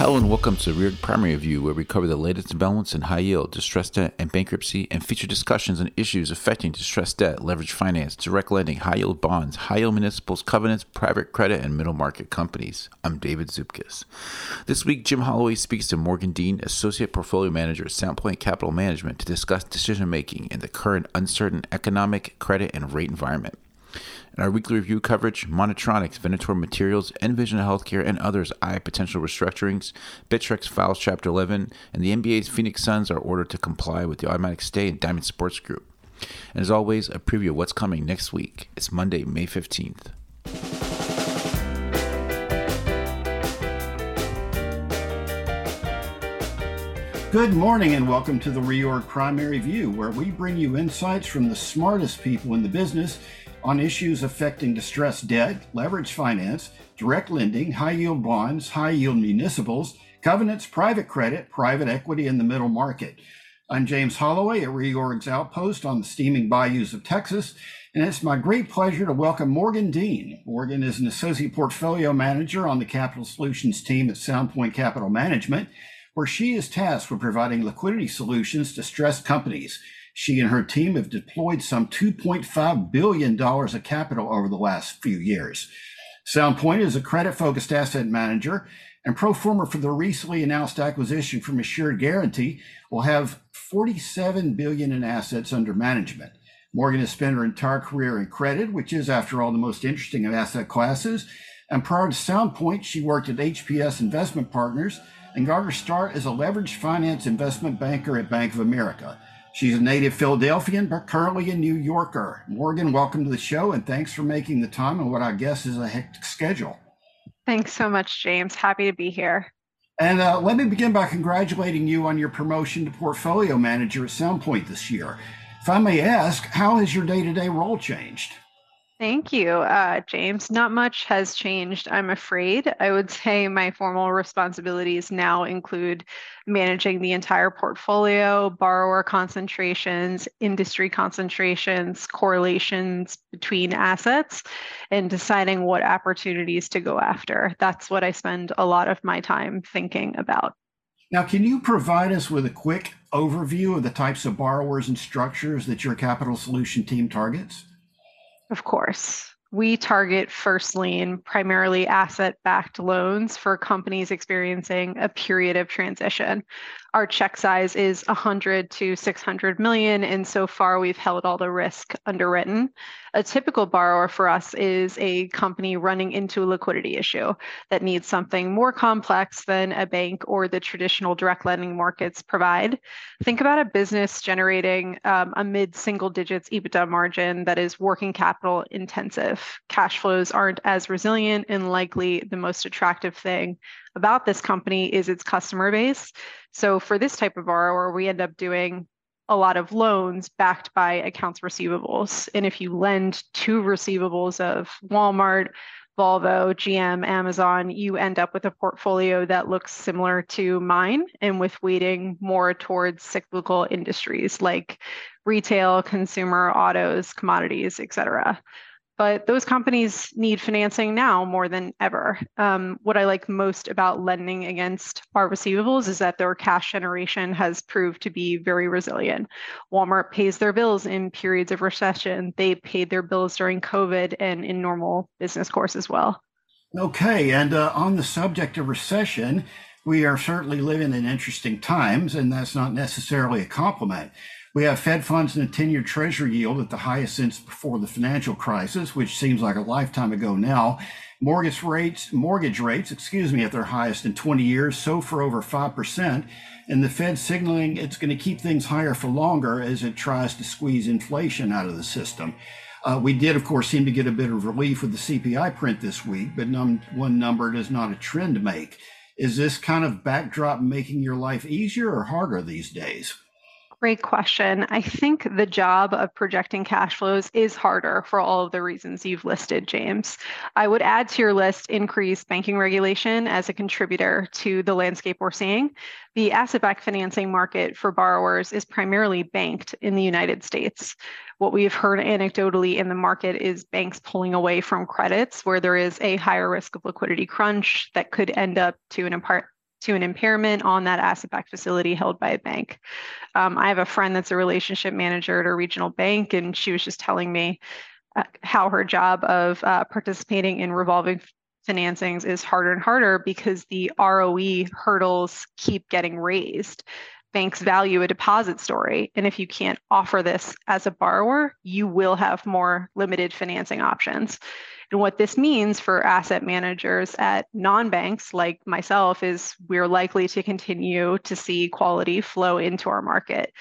Hello and welcome to Reorg Primary Review, where we cover the latest developments in high yield, distressed debt, and bankruptcy, and feature discussions on issues affecting distressed debt, leveraged finance, direct lending, high yield bonds, high yield municipals, covenants, private credit, and middle market companies. I'm David Zupkis. This week, Jim Holloway speaks to Morgan Dean, Associate Portfolio Manager at Sound Point Capital Management, to discuss decision making in the current uncertain economic, credit, and rate environment. In our weekly review coverage, Monitronics, Venator Materials, Envision Healthcare, and others eye potential restructurings. Bittrex files Chapter 11, and the NBA's Phoenix Suns are ordered to comply with the automatic stay in Diamond Sports Group. And as always, a preview of what's coming next week. It's Monday, May 15th. Good morning and welcome to the Reorg Primary View, where we bring you insights from the smartest people in the business on issues affecting distressed debt, leveraged finance, direct lending, high yield bonds, high yield municipals, covenants, private credit, private equity, and the middle market. I'm James Holloway at Reorg's Outpost on the steaming bayous of Texas, and it's my great pleasure to welcome Morgan Dean. Morgan is an associate portfolio manager on the capital solutions team at Sound Point Capital Management, where she is tasked with providing liquidity solutions to stressed companies she and her team have deployed some $2.5 billion of capital over the last few years. Sound Point is a credit focused asset manager, and pro forma for the recently announced acquisition from Assured Guaranty will have 47 billion in assets under management. Morgan has spent her entire career in credit, which is, after all, the most interesting of asset classes. And prior to Sound Point, she worked at HPS Investment Partners and got her start as a leveraged finance investment banker at Bank of America. She's a native Philadelphian, but currently a New Yorker. Morgan, welcome to the show, and thanks for making the time on what I guess is a hectic schedule. Thanks so much, James. Happy to be here. And uh, let me begin by congratulating you on your promotion to portfolio manager at Sound Point this year. If I may ask, how has your day to day role changed? Thank you, uh, James. Not much has changed, I'm afraid. I would say my formal responsibilities now include managing the entire portfolio, borrower concentrations, industry concentrations, correlations between assets, and deciding what opportunities to go after. That's what I spend a lot of my time thinking about. Now, can you provide us with a quick overview of the types of borrowers and structures that your capital solution team targets? Of course. We target first lien, primarily asset backed loans for companies experiencing a period of transition. Our check size is 100 to 600 million, and so far we've held all the risk underwritten. A typical borrower for us is a company running into a liquidity issue that needs something more complex than a bank or the traditional direct lending markets provide. Think about a business generating um, a mid single digits EBITDA margin that is working capital intensive. Cash flows aren't as resilient, and likely the most attractive thing about this company is its customer base. So, for this type of borrower, we end up doing a lot of loans backed by accounts receivables. And if you lend to receivables of Walmart, Volvo, GM, Amazon, you end up with a portfolio that looks similar to mine and with weighting more towards cyclical industries like retail, consumer, autos, commodities, et cetera but those companies need financing now more than ever. Um, what I like most about lending against our receivables is that their cash generation has proved to be very resilient. Walmart pays their bills in periods of recession. They paid their bills during COVID and in normal business course as well. Okay, and uh, on the subject of recession, we are certainly living in interesting times, and that's not necessarily a compliment. We have Fed funds and a 10 year Treasury yield at the highest since before the financial crisis, which seems like a lifetime ago now. Mortgage rates, mortgage rates, excuse me, at their highest in 20 years, so for over 5%. And the Fed signaling it's going to keep things higher for longer as it tries to squeeze inflation out of the system. Uh, we did, of course, seem to get a bit of relief with the CPI print this week, but num- one number does not a trend make. Is this kind of backdrop making your life easier or harder these days? Great question. I think the job of projecting cash flows is harder for all of the reasons you've listed, James. I would add to your list increased banking regulation as a contributor to the landscape we're seeing. The asset backed financing market for borrowers is primarily banked in the United States. What we've heard anecdotally in the market is banks pulling away from credits where there is a higher risk of liquidity crunch that could end up to an to an impairment on that asset backed facility held by a bank. Um, I have a friend that's a relationship manager at a regional bank, and she was just telling me uh, how her job of uh, participating in revolving financings is harder and harder because the ROE hurdles keep getting raised. Banks value a deposit story. And if you can't offer this as a borrower, you will have more limited financing options. And what this means for asset managers at non banks like myself is we're likely to continue to see quality flow into our market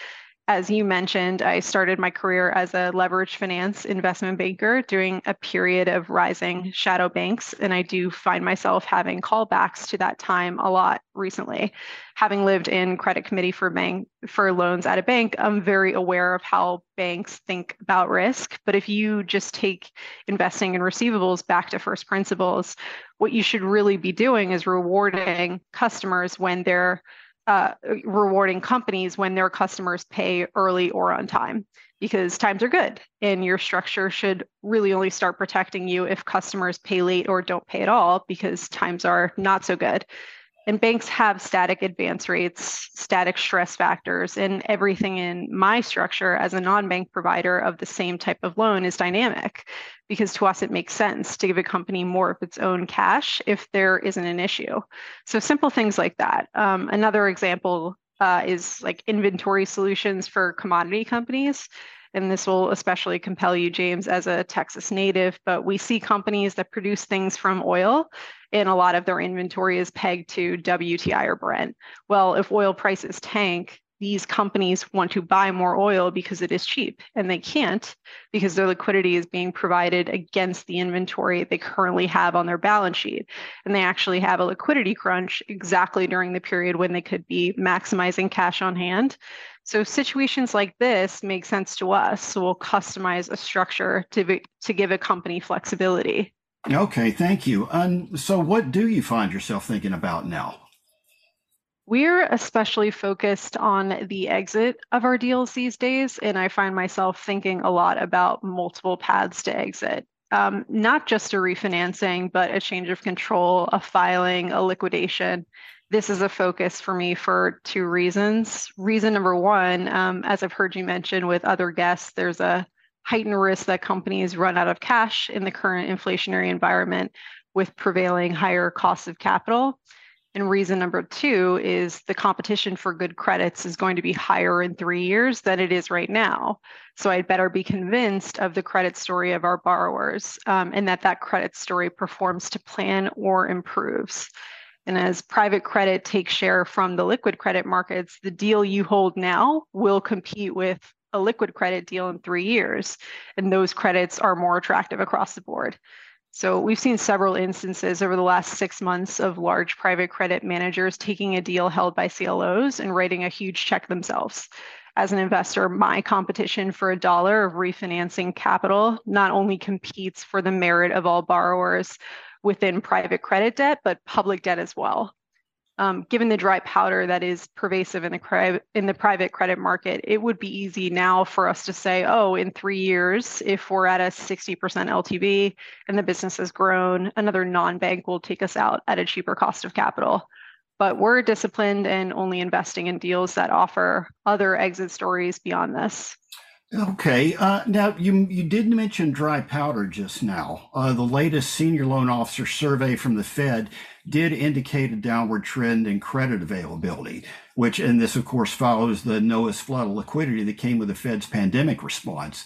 as you mentioned, I started my career as a leverage finance investment banker during a period of rising shadow banks. And I do find myself having callbacks to that time a lot recently. Having lived in credit committee for bank for loans at a bank, I'm very aware of how banks think about risk. But if you just take investing in receivables back to first principles, what you should really be doing is rewarding customers when they're uh, rewarding companies when their customers pay early or on time because times are good and your structure should really only start protecting you if customers pay late or don't pay at all because times are not so good. And banks have static advance rates, static stress factors, and everything in my structure as a non bank provider of the same type of loan is dynamic because to us it makes sense to give a company more of its own cash if there isn't an issue. So simple things like that. Um, another example uh, is like inventory solutions for commodity companies and this will especially compel you, James, as a Texas native. But we see companies that produce things from oil, and a lot of their inventory is pegged to WTI or Brent. Well, if oil prices tank, these companies want to buy more oil because it is cheap, and they can't because their liquidity is being provided against the inventory they currently have on their balance sheet. And they actually have a liquidity crunch exactly during the period when they could be maximizing cash on hand. So situations like this make sense to us. So we'll customize a structure to, be, to give a company flexibility. Okay, thank you. And so what do you find yourself thinking about now? We're especially focused on the exit of our deals these days, and I find myself thinking a lot about multiple paths to exit. Um, not just a refinancing, but a change of control, a filing, a liquidation this is a focus for me for two reasons. Reason number one, um, as I've heard you mention with other guests, there's a heightened risk that companies run out of cash in the current inflationary environment with prevailing higher costs of capital. And reason number two is the competition for good credits is going to be higher in three years than it is right now. So I'd better be convinced of the credit story of our borrowers um, and that that credit story performs to plan or improves. And as private credit takes share from the liquid credit markets, the deal you hold now will compete with a liquid credit deal in three years. And those credits are more attractive across the board. So we've seen several instances over the last six months of large private credit managers taking a deal held by CLOs and writing a huge check themselves. As an investor, my competition for a dollar of refinancing capital not only competes for the merit of all borrowers, within private credit debt, but public debt as well. Um, given the dry powder that is pervasive in the, cri- in the private credit market, it would be easy now for us to say, oh, in three years, if we're at a 60% LTV and the business has grown, another non bank will take us out at a cheaper cost of capital. But we're disciplined and only investing in deals that offer other exit stories beyond this. Okay. Uh, now, you you did mention dry powder just now. Uh, the latest senior loan officer survey from the Fed did indicate a downward trend in credit availability, which, and this, of course, follows the Noah's flood of liquidity that came with the Fed's pandemic response.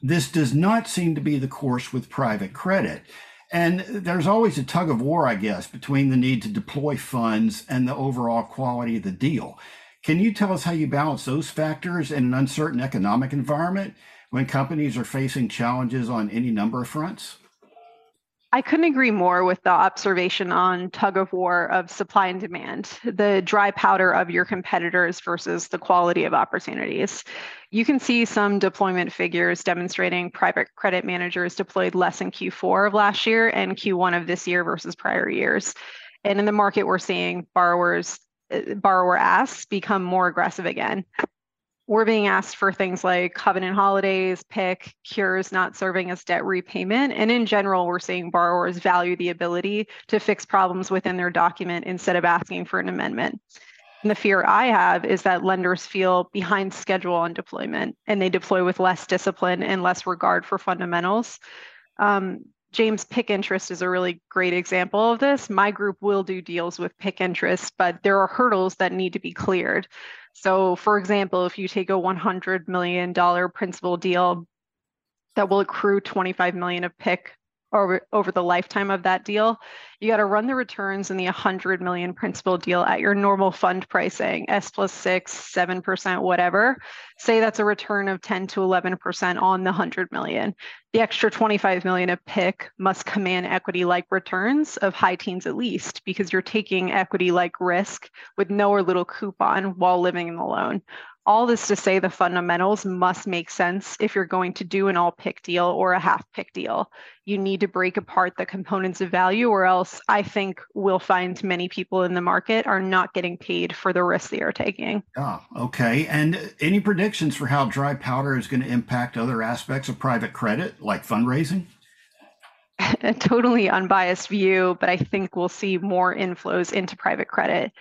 This does not seem to be the course with private credit. And there's always a tug of war, I guess, between the need to deploy funds and the overall quality of the deal. Can you tell us how you balance those factors in an uncertain economic environment when companies are facing challenges on any number of fronts? I couldn't agree more with the observation on tug of war of supply and demand, the dry powder of your competitors versus the quality of opportunities. You can see some deployment figures demonstrating private credit managers deployed less in Q4 of last year and Q1 of this year versus prior years. And in the market, we're seeing borrowers borrower asks become more aggressive again. we're being asked for things like covenant holidays, PIK, cures not serving as debt repayment. And in general, we're seeing borrowers value the ability to fix problems within their document instead of asking for an amendment. And the fear I have is that lenders feel behind schedule on deployment and they deploy with less discipline and less regard for fundamentals. Um, James PIK interest is a really great example of this. My group will do deals with PIK interest, but there are hurdles that need to be cleared. So, for example, if you take a $100 million principal deal that will accrue 25 million of PIK over, over the lifetime of that deal, you got to run the returns in the 100 million principal deal at your normal fund pricing, S plus six, 7%, whatever. Say that's a return of 10 to 11% on the 100 million. The extra 25 million of PIK must command equity like returns of high teens at least, because you're taking equity like risk with no or little coupon while living in the loan all this to say the fundamentals must make sense if you're going to do an all PIK deal or a half PIK deal. You need to break apart the components of value, or else I think we'll find many people in the market are not getting paid for the risk they are taking. Oh, okay. And any predictions for how dry powder is going to impact other aspects of private credit, like fundraising? a totally unbiased view, but I think we'll see more inflows into private credit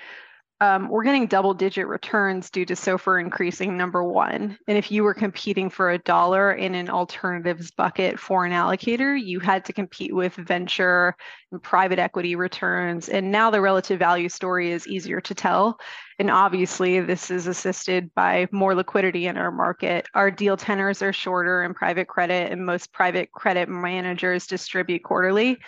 um, we're getting double digit returns due to SOFR increasing number one. And if you were competing for a dollar in an alternatives bucket for an allocator, you had to compete with venture and private equity returns. And now the relative value story is easier to tell. And obviously, this is assisted by more liquidity in our market. Our deal tenors are shorter in private credit, and most private credit managers distribute quarterly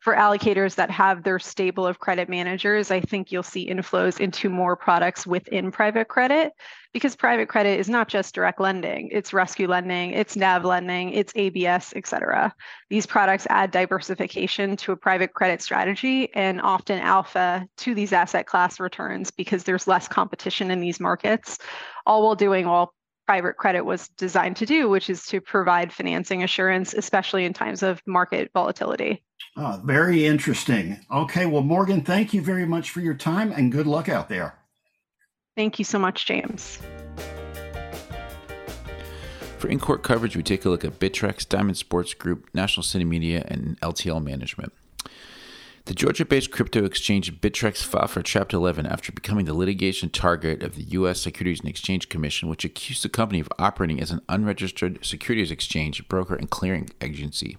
for allocators that have their stable of credit managers, I think you'll see inflows into more products within private credit because private credit is not just direct lending, it's rescue lending, it's NAV lending, it's ABS, et cetera. These products add diversification to a private credit strategy and often alpha to these asset class returns because there's less competition in these markets, all while doing all private credit was designed to do, which is to provide financing assurance, especially in times of market volatility. Oh, very interesting. Okay, well, Morgan, thank you very much for your time and good luck out there. Thank you so much, James. For in court coverage, we take a look at Bittrex, Diamond Sports Group, National CineMedia, and LTL Management. The Georgia based crypto exchange Bittrex filed for Chapter 11 after becoming the litigation target of the U.S. Securities and Exchange Commission, which accused the company of operating as an unregistered securities exchange, broker, and clearing agency.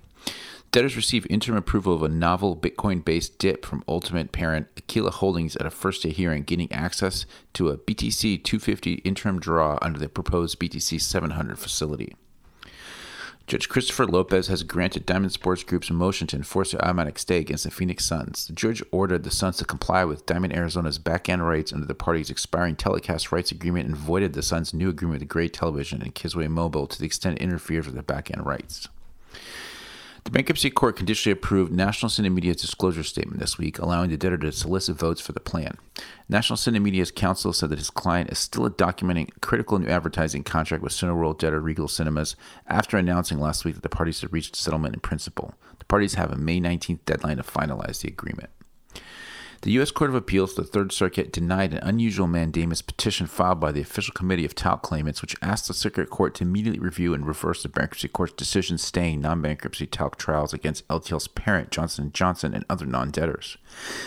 Debtors received interim approval of a novel Bitcoin based DIP from Ultimate parent Aquila Holdings at a first day hearing, gaining access to a BTC 250 interim draw under the proposed BTC 700 facility. Judge Christopher Lopez has granted Diamond Sports Group's motion to enforce their automatic stay against the Phoenix Suns. The judge ordered the Suns to comply with Diamond Arizona's back-end rights under the party's expiring telecast rights agreement and voided the Suns' new agreement with Gray Television and Kiswe Mobile to the extent it interferes with their back-end rights. The bankruptcy court conditionally approved National Cine Media's disclosure statement this week, allowing the debtor to solicit votes for the plan. National Cine Media's counsel said that his client is still documenting a critical new advertising contract with Cineworld debtor Regal Cinemas after announcing last week that the parties had reached settlement in principle. The parties have a May 19th deadline to finalize the agreement. The U.S. Court of Appeals for the Third Circuit denied an unusual mandamus petition filed by the Official Committee of Talc Claimants, which asked the Circuit Court to immediately review and reverse the Bankruptcy Court's decision staying non-bankruptcy talc trials against LTL's parent, Johnson & Johnson, and other non-debtors.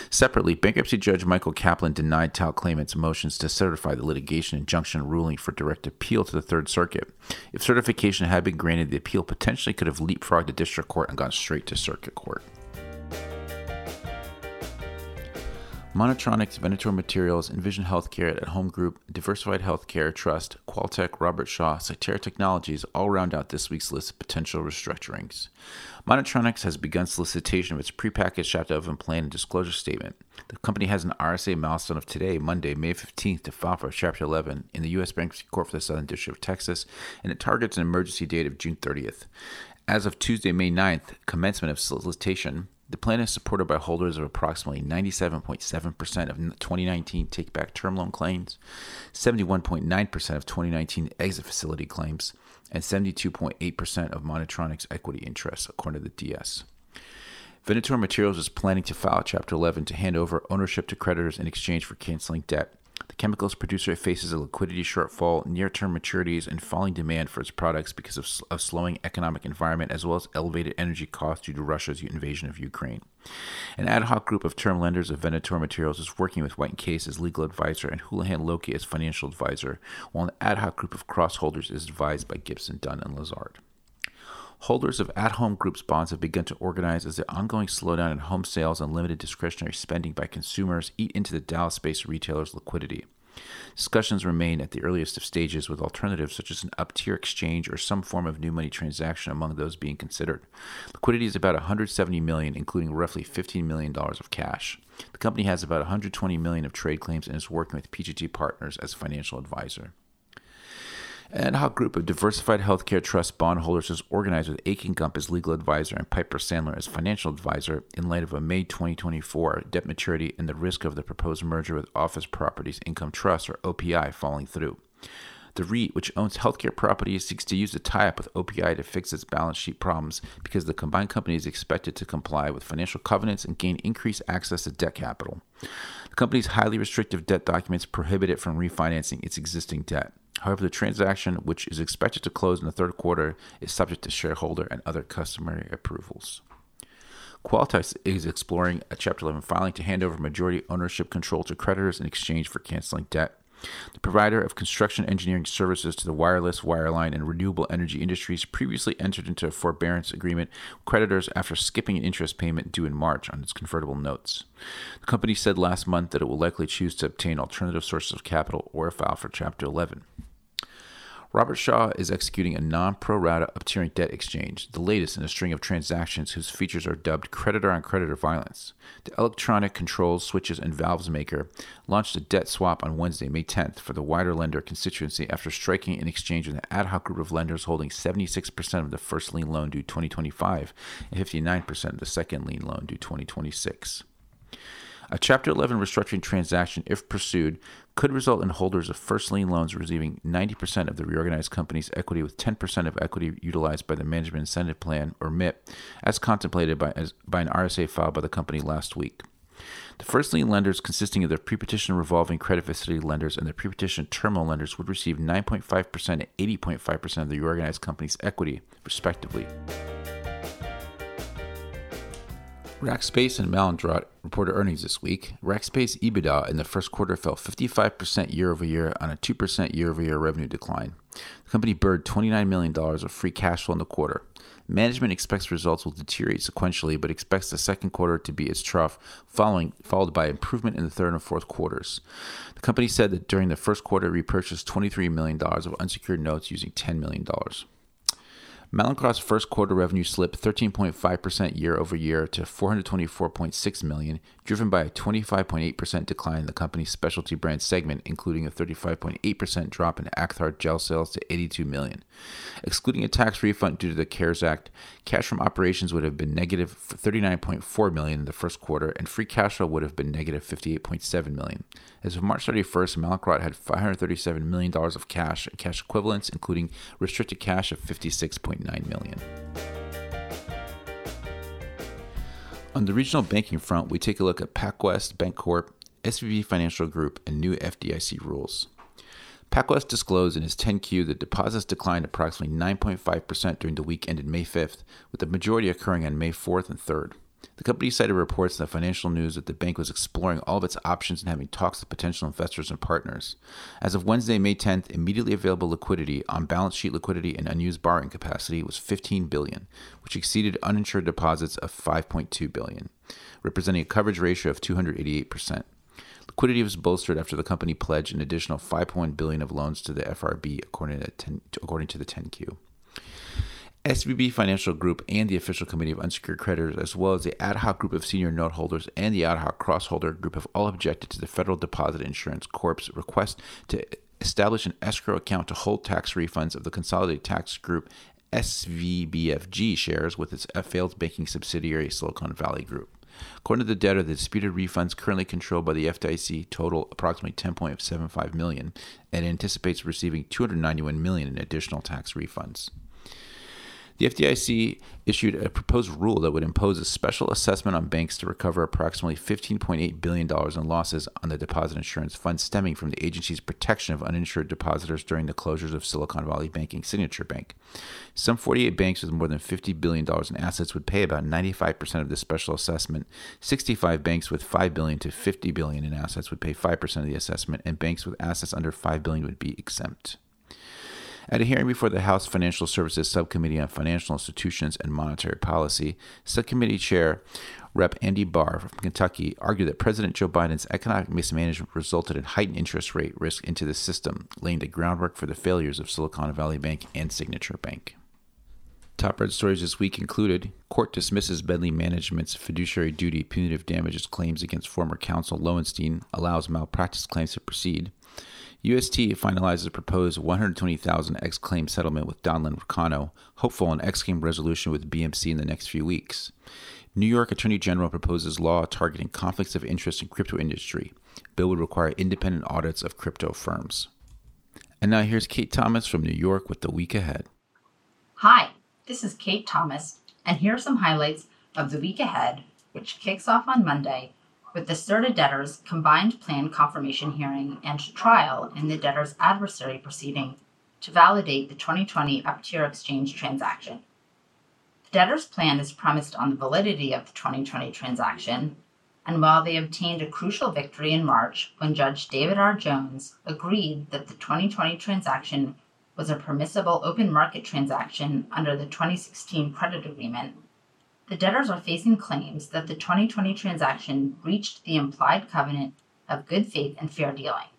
Separately, Bankruptcy Judge Michael Kaplan denied Talc Claimants' motions to certify the litigation injunction ruling for direct appeal to the Third Circuit. If certification had been granted, the appeal potentially could have leapfrogged the District Court and gone straight to Circuit Court. Monitronics, Venator Materials, Envision Healthcare at Home Group, Diversified Healthcare Trust, QualTek, Robert Shaw, Cyxtera Technologies all round out this week's list of potential restructurings. Monitronics has begun solicitation of its prepackaged Chapter 11 plan and disclosure statement. The company has an RSA milestone of today, Monday, May 15th, to file for Chapter 11 in the U.S. Bankruptcy Court for the Southern District of Texas, and it targets an emergency date of June 30th. As of Tuesday, May 9th, commencement of solicitation, the plan is supported by holders of approximately 97.7% of 2019 take back term loan claims, 71.9% of 2019 exit facility claims, and 72.8% of Monitronics equity interests, according to the DS. Venator Materials is planning to file Chapter 11 to hand over ownership to creditors in exchange for canceling debt. The chemicals producer faces a liquidity shortfall, near term maturities, and falling demand for its products because of a slowing economic environment as well as elevated energy costs due to Russia's invasion of Ukraine. An ad hoc group of term lenders of Venator Materials is working with White Case as legal advisor and Houlihan Lokey as financial advisor, while an ad hoc group of cross holders is advised by Gibson, Dunn, and Lazard. Holders of at home groups bonds have begun to organize as the ongoing slowdown in home sales and limited discretionary spending by consumers eat into the Dallas based retailers' liquidity. Discussions remain at the earliest of stages with alternatives such as an up tier exchange or some form of new money transaction among those being considered. Liquidity is about 170 million, including roughly 15 million dollars of cash. The company has about 120 million of trade claims and is working with PJT Partners as financial advisor. An ad hoc group of diversified healthcare trust bondholders is organized with Akin Gump as legal advisor and Piper Sandler as financial advisor in light of a May 2024 debt maturity and the risk of the proposed merger with Office Properties Income Trust, or OPI, falling through. The REIT, which owns healthcare properties, seeks to use the tie up with OPI to fix its balance sheet problems because the combined company is expected to comply with financial covenants and gain increased access to debt capital. The company's highly restrictive debt documents prohibit it from refinancing its existing debt. However, the transaction, which is expected to close in the third quarter, is subject to shareholder and other customary approvals. QualTek is exploring a Chapter 11 filing to hand over majority ownership control to creditors in exchange for canceling debt. The provider of construction engineering services to the wireless, wireline, and renewable energy industries previously entered into a forbearance agreement with creditors after skipping an interest payment due in March on its convertible notes. The company said last month that it will likely choose to obtain alternative sources of capital or file for Chapter 11. Robertshaw is executing a non pro rata up-tiering debt exchange, the latest in a string of transactions whose features are dubbed creditor on creditor violence. The electronic controls, switches, and valves maker launched a debt swap on Wednesday, May 10th, for the wider lender constituency after striking an exchange with an ad hoc group of lenders holding 76% of the first lien loan due 2025 and 59% of the second lien loan due 2026. A Chapter 11 restructuring transaction, if pursued, could result in holders of first lien loans receiving 90% of the reorganized company's equity with 10% of equity utilized by the Management Incentive Plan, or MIP, as contemplated by, as, by an RSA filed by the company last week. The first lien lenders, consisting of the pre-petition revolving credit facility lenders and the pre-petition terminal lenders, would receive 9.5% and 80.5% of the reorganized company's equity, respectively. Rackspace and Mallinckrodt reported earnings this week. Rackspace EBITDA in the first quarter fell 55% year over year on a 2% year over year revenue decline. The company burned $29 million of free cash flow in the quarter. Management expects results will deteriorate sequentially, but expects the second quarter to be its trough, following, followed by improvement in the third and fourth quarters. The company said that during the first quarter, it repurchased $23 million of unsecured notes using $10 million. Mallinckrodt's first quarter revenue slipped 13.5% year over year to 424.6 million, driven by a 25.8% decline in the company's specialty brand segment, including a 35.8% drop in Acthar gel sales to 82 million. Excluding a tax refund due to the CARES Act, cash from operations would have been negative 39.4 million in the first quarter, and free cash flow would have been negative 58.7 million. As of March 31st, Mallinckrodt had 537 million dollars of cash and cash equivalents, including restricted cash of 56.9 million. On the regional banking front, we take a look at PacWest Bancorp, SVB Financial Group, and new FDIC rules. PacWest disclosed in his 10Q that deposits declined approximately 9.5% during the week ended May 5th, with the majority occurring on May 4th and 3rd. The company cited reports in the financial news that the bank was exploring all of its options and having talks with potential investors and partners. As of Wednesday, May 10th, immediately available liquidity on balance sheet liquidity and unused borrowing capacity was 15 billion, which exceeded uninsured deposits of 5.2 billion, representing a coverage ratio of 288%. Liquidity was bolstered after the company pledged an additional 5.1 billion of loans to the FRB according to, 10, according to the 10Q. SVB Financial Group and the Official Committee of Unsecured Creditors, as well as the ad hoc group of senior note holders and the ad hoc cross-holder group, have all objected to the Federal Deposit Insurance Corp's request to establish an escrow account to hold tax refunds of the Consolidated Tax Group SVBFG shares with its failed banking subsidiary Silicon Valley Group. According to the debtor, the disputed refunds currently controlled by the FDIC total approximately 10.75 million, and anticipates receiving 291 million in additional tax refunds. The FDIC issued a proposed rule that would impose a special assessment on banks to recover approximately $15.8 billion in losses on the deposit insurance fund stemming from the agency's protection of uninsured depositors during the closures of Silicon Valley Bank and Signature Bank. Some 48 banks with more than $50 billion in assets would pay about 95% of the special assessment. 65 banks with 5 billion to 50 billion in assets would pay 5% of the assessment, and banks with assets under 5 billion would be exempt. At a hearing before the House Financial Services Subcommittee on Financial Institutions and Monetary Policy, Subcommittee Chair Rep. Andy Barr from Kentucky argued that President Joe Biden's economic mismanagement resulted in heightened interest rate risk into the system, laying the groundwork for the failures of Silicon Valley Bank and Signature Bank. Top red stories this week included Court dismisses Bentley Management's fiduciary duty punitive damages claims against former counsel Lowenstein, allows malpractice claims to proceed. UST finalizes a proposed 120,000 X claim settlement with Donlin Recano, hopeful on X claim resolution with BMC in the next few weeks. New York Attorney General proposes law targeting conflicts of interest in crypto industry. Bill would require independent audits of crypto firms. And now here's Kate Thomas from New York with the week ahead. Hi, this is Kate Thomas, and here are some highlights of the week ahead, which kicks off on Monday with the Serta debtor's combined plan confirmation hearing and trial in the debtor's adversary proceeding to validate the 2020 up-tier exchange transaction. The debtor's plan is premised on the validity of the 2020 transaction, and while they obtained a crucial victory in March when Judge David R. Jones agreed that the 2020 transaction was a permissible open market transaction under the 2016 credit agreement, the debtors are facing claims that the 2020 transaction breached the implied covenant of good faith and fair dealing.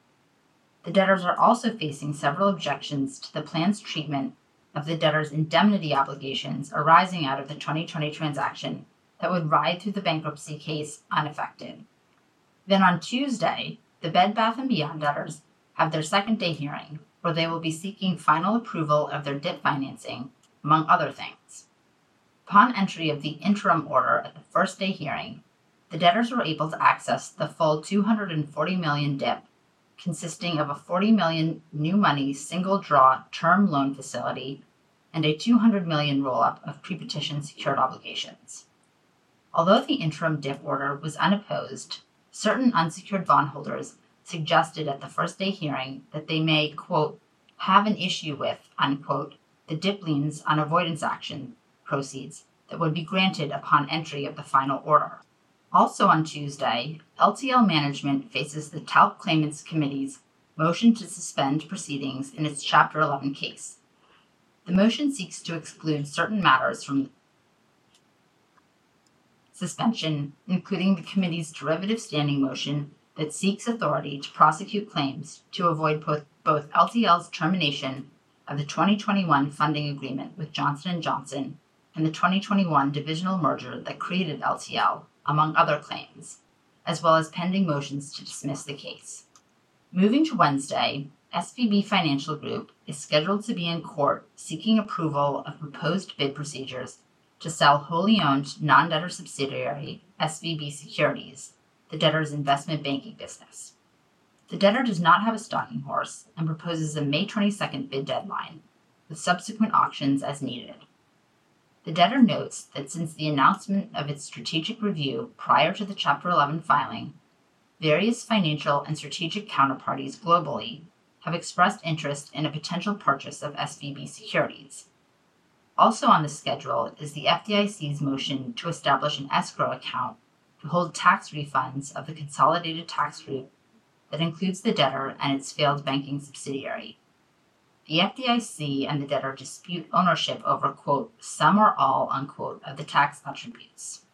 The debtors are also facing several objections to the plan's treatment of the debtor's indemnity obligations arising out of the 2020 transaction that would ride through the bankruptcy case unaffected. Then on Tuesday, the Bed Bath & Beyond debtors have their second day hearing where they will be seeking final approval of their debt financing, among other things. Upon entry of the interim order at the first day hearing, the debtors were able to access the full 240 million DIP, consisting of a 40 million new money single draw term loan facility and a 200 million roll-up of pre-petition secured obligations. Although the interim DIP order was unopposed, certain unsecured bondholders suggested at the first day hearing that they may, quote, have an issue with, unquote, the DIP liens on avoidance action proceeds that would be granted upon entry of the final order. Also on Tuesday, LTL Management faces the Talc Claimants Committee's motion to suspend proceedings in its Chapter 11 case. The motion seeks to exclude certain matters from suspension, including the committee's derivative standing motion that seeks authority to prosecute claims to avoid both, both LTL's termination of the 2021 funding agreement with Johnson & Johnson and the 2021 divisional merger that created LTL, among other claims, as well as pending motions to dismiss the case. Moving to Wednesday, SVB Financial Group is scheduled to be in court seeking approval of proposed bid procedures to sell wholly owned non debtor subsidiary SVB Securities, the debtor's investment banking business. The debtor does not have a stalking horse and proposes a May 22nd bid deadline, with subsequent auctions as needed. The debtor notes that since the announcement of its strategic review prior to the Chapter 11 filing, various financial and strategic counterparties globally have expressed interest in a potential purchase of SVB securities. Also on the schedule is the FDIC's motion to establish an escrow account to hold tax refunds of the consolidated tax group that includes the debtor and its failed banking subsidiary. The FDIC and the debtor dispute ownership over, quote, some or all, unquote, of the tax attributes.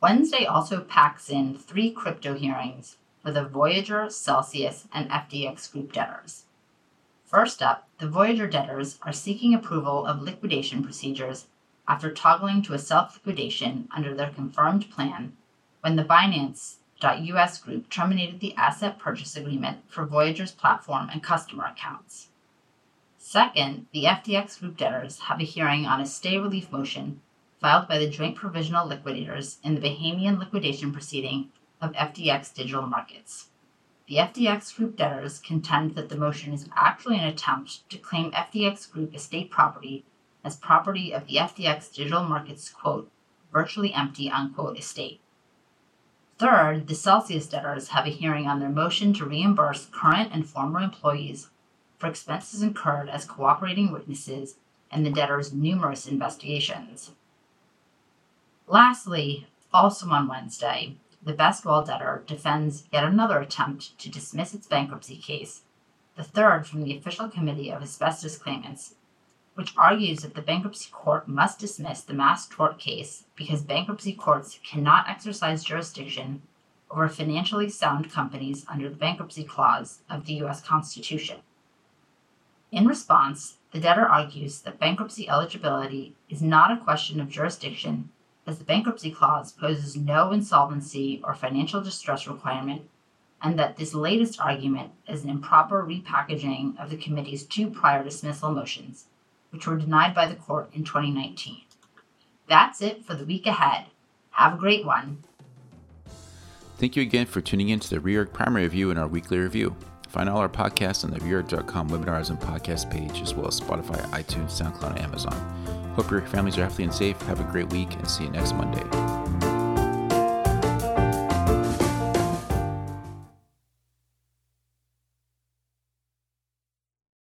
Wednesday also packs in three crypto hearings for the Voyager, Celsius, and FTX group debtors. First up, the Voyager debtors are seeking approval of liquidation procedures after toggling to a self liquidation under their confirmed plan when the Binance.us group terminated the asset purchase agreement for Voyager's platform and customer accounts. Second, the FTX group debtors have a hearing on a stay relief motion filed by the joint provisional liquidators in the Bahamian liquidation proceeding of FTX Digital Markets. The FTX group debtors contend that the motion is actually an attempt to claim FTX group estate property as property of the FTX Digital Markets, quote, virtually empty, unquote, estate. Third, the Celsius debtors have a hearing on their motion to reimburse current and former employees for expenses incurred as cooperating witnesses and the debtor's numerous investigations. Lastly, also on Wednesday, the Bestwall debtor defends yet another attempt to dismiss its bankruptcy case, the third from the official committee of asbestos claimants, which argues that the bankruptcy court must dismiss the mass tort case because bankruptcy courts cannot exercise jurisdiction over financially sound companies under the bankruptcy clause of the U.S. Constitution. In response, the debtor argues that bankruptcy eligibility is not a question of jurisdiction as the bankruptcy clause poses no insolvency or financial distress requirement, and that this latest argument is an improper repackaging of the committee's two prior dismissal motions, which were denied by the court in 2019. That's it for the week ahead. Have a great one. Thank you again for tuning in to the Reorg Primary Review and our weekly review. Find all our podcasts on the Reorg.com webinars and podcast page, as well as Spotify, iTunes, SoundCloud, and Amazon. Hope your families are healthy and safe. Have a great week and see you next Monday.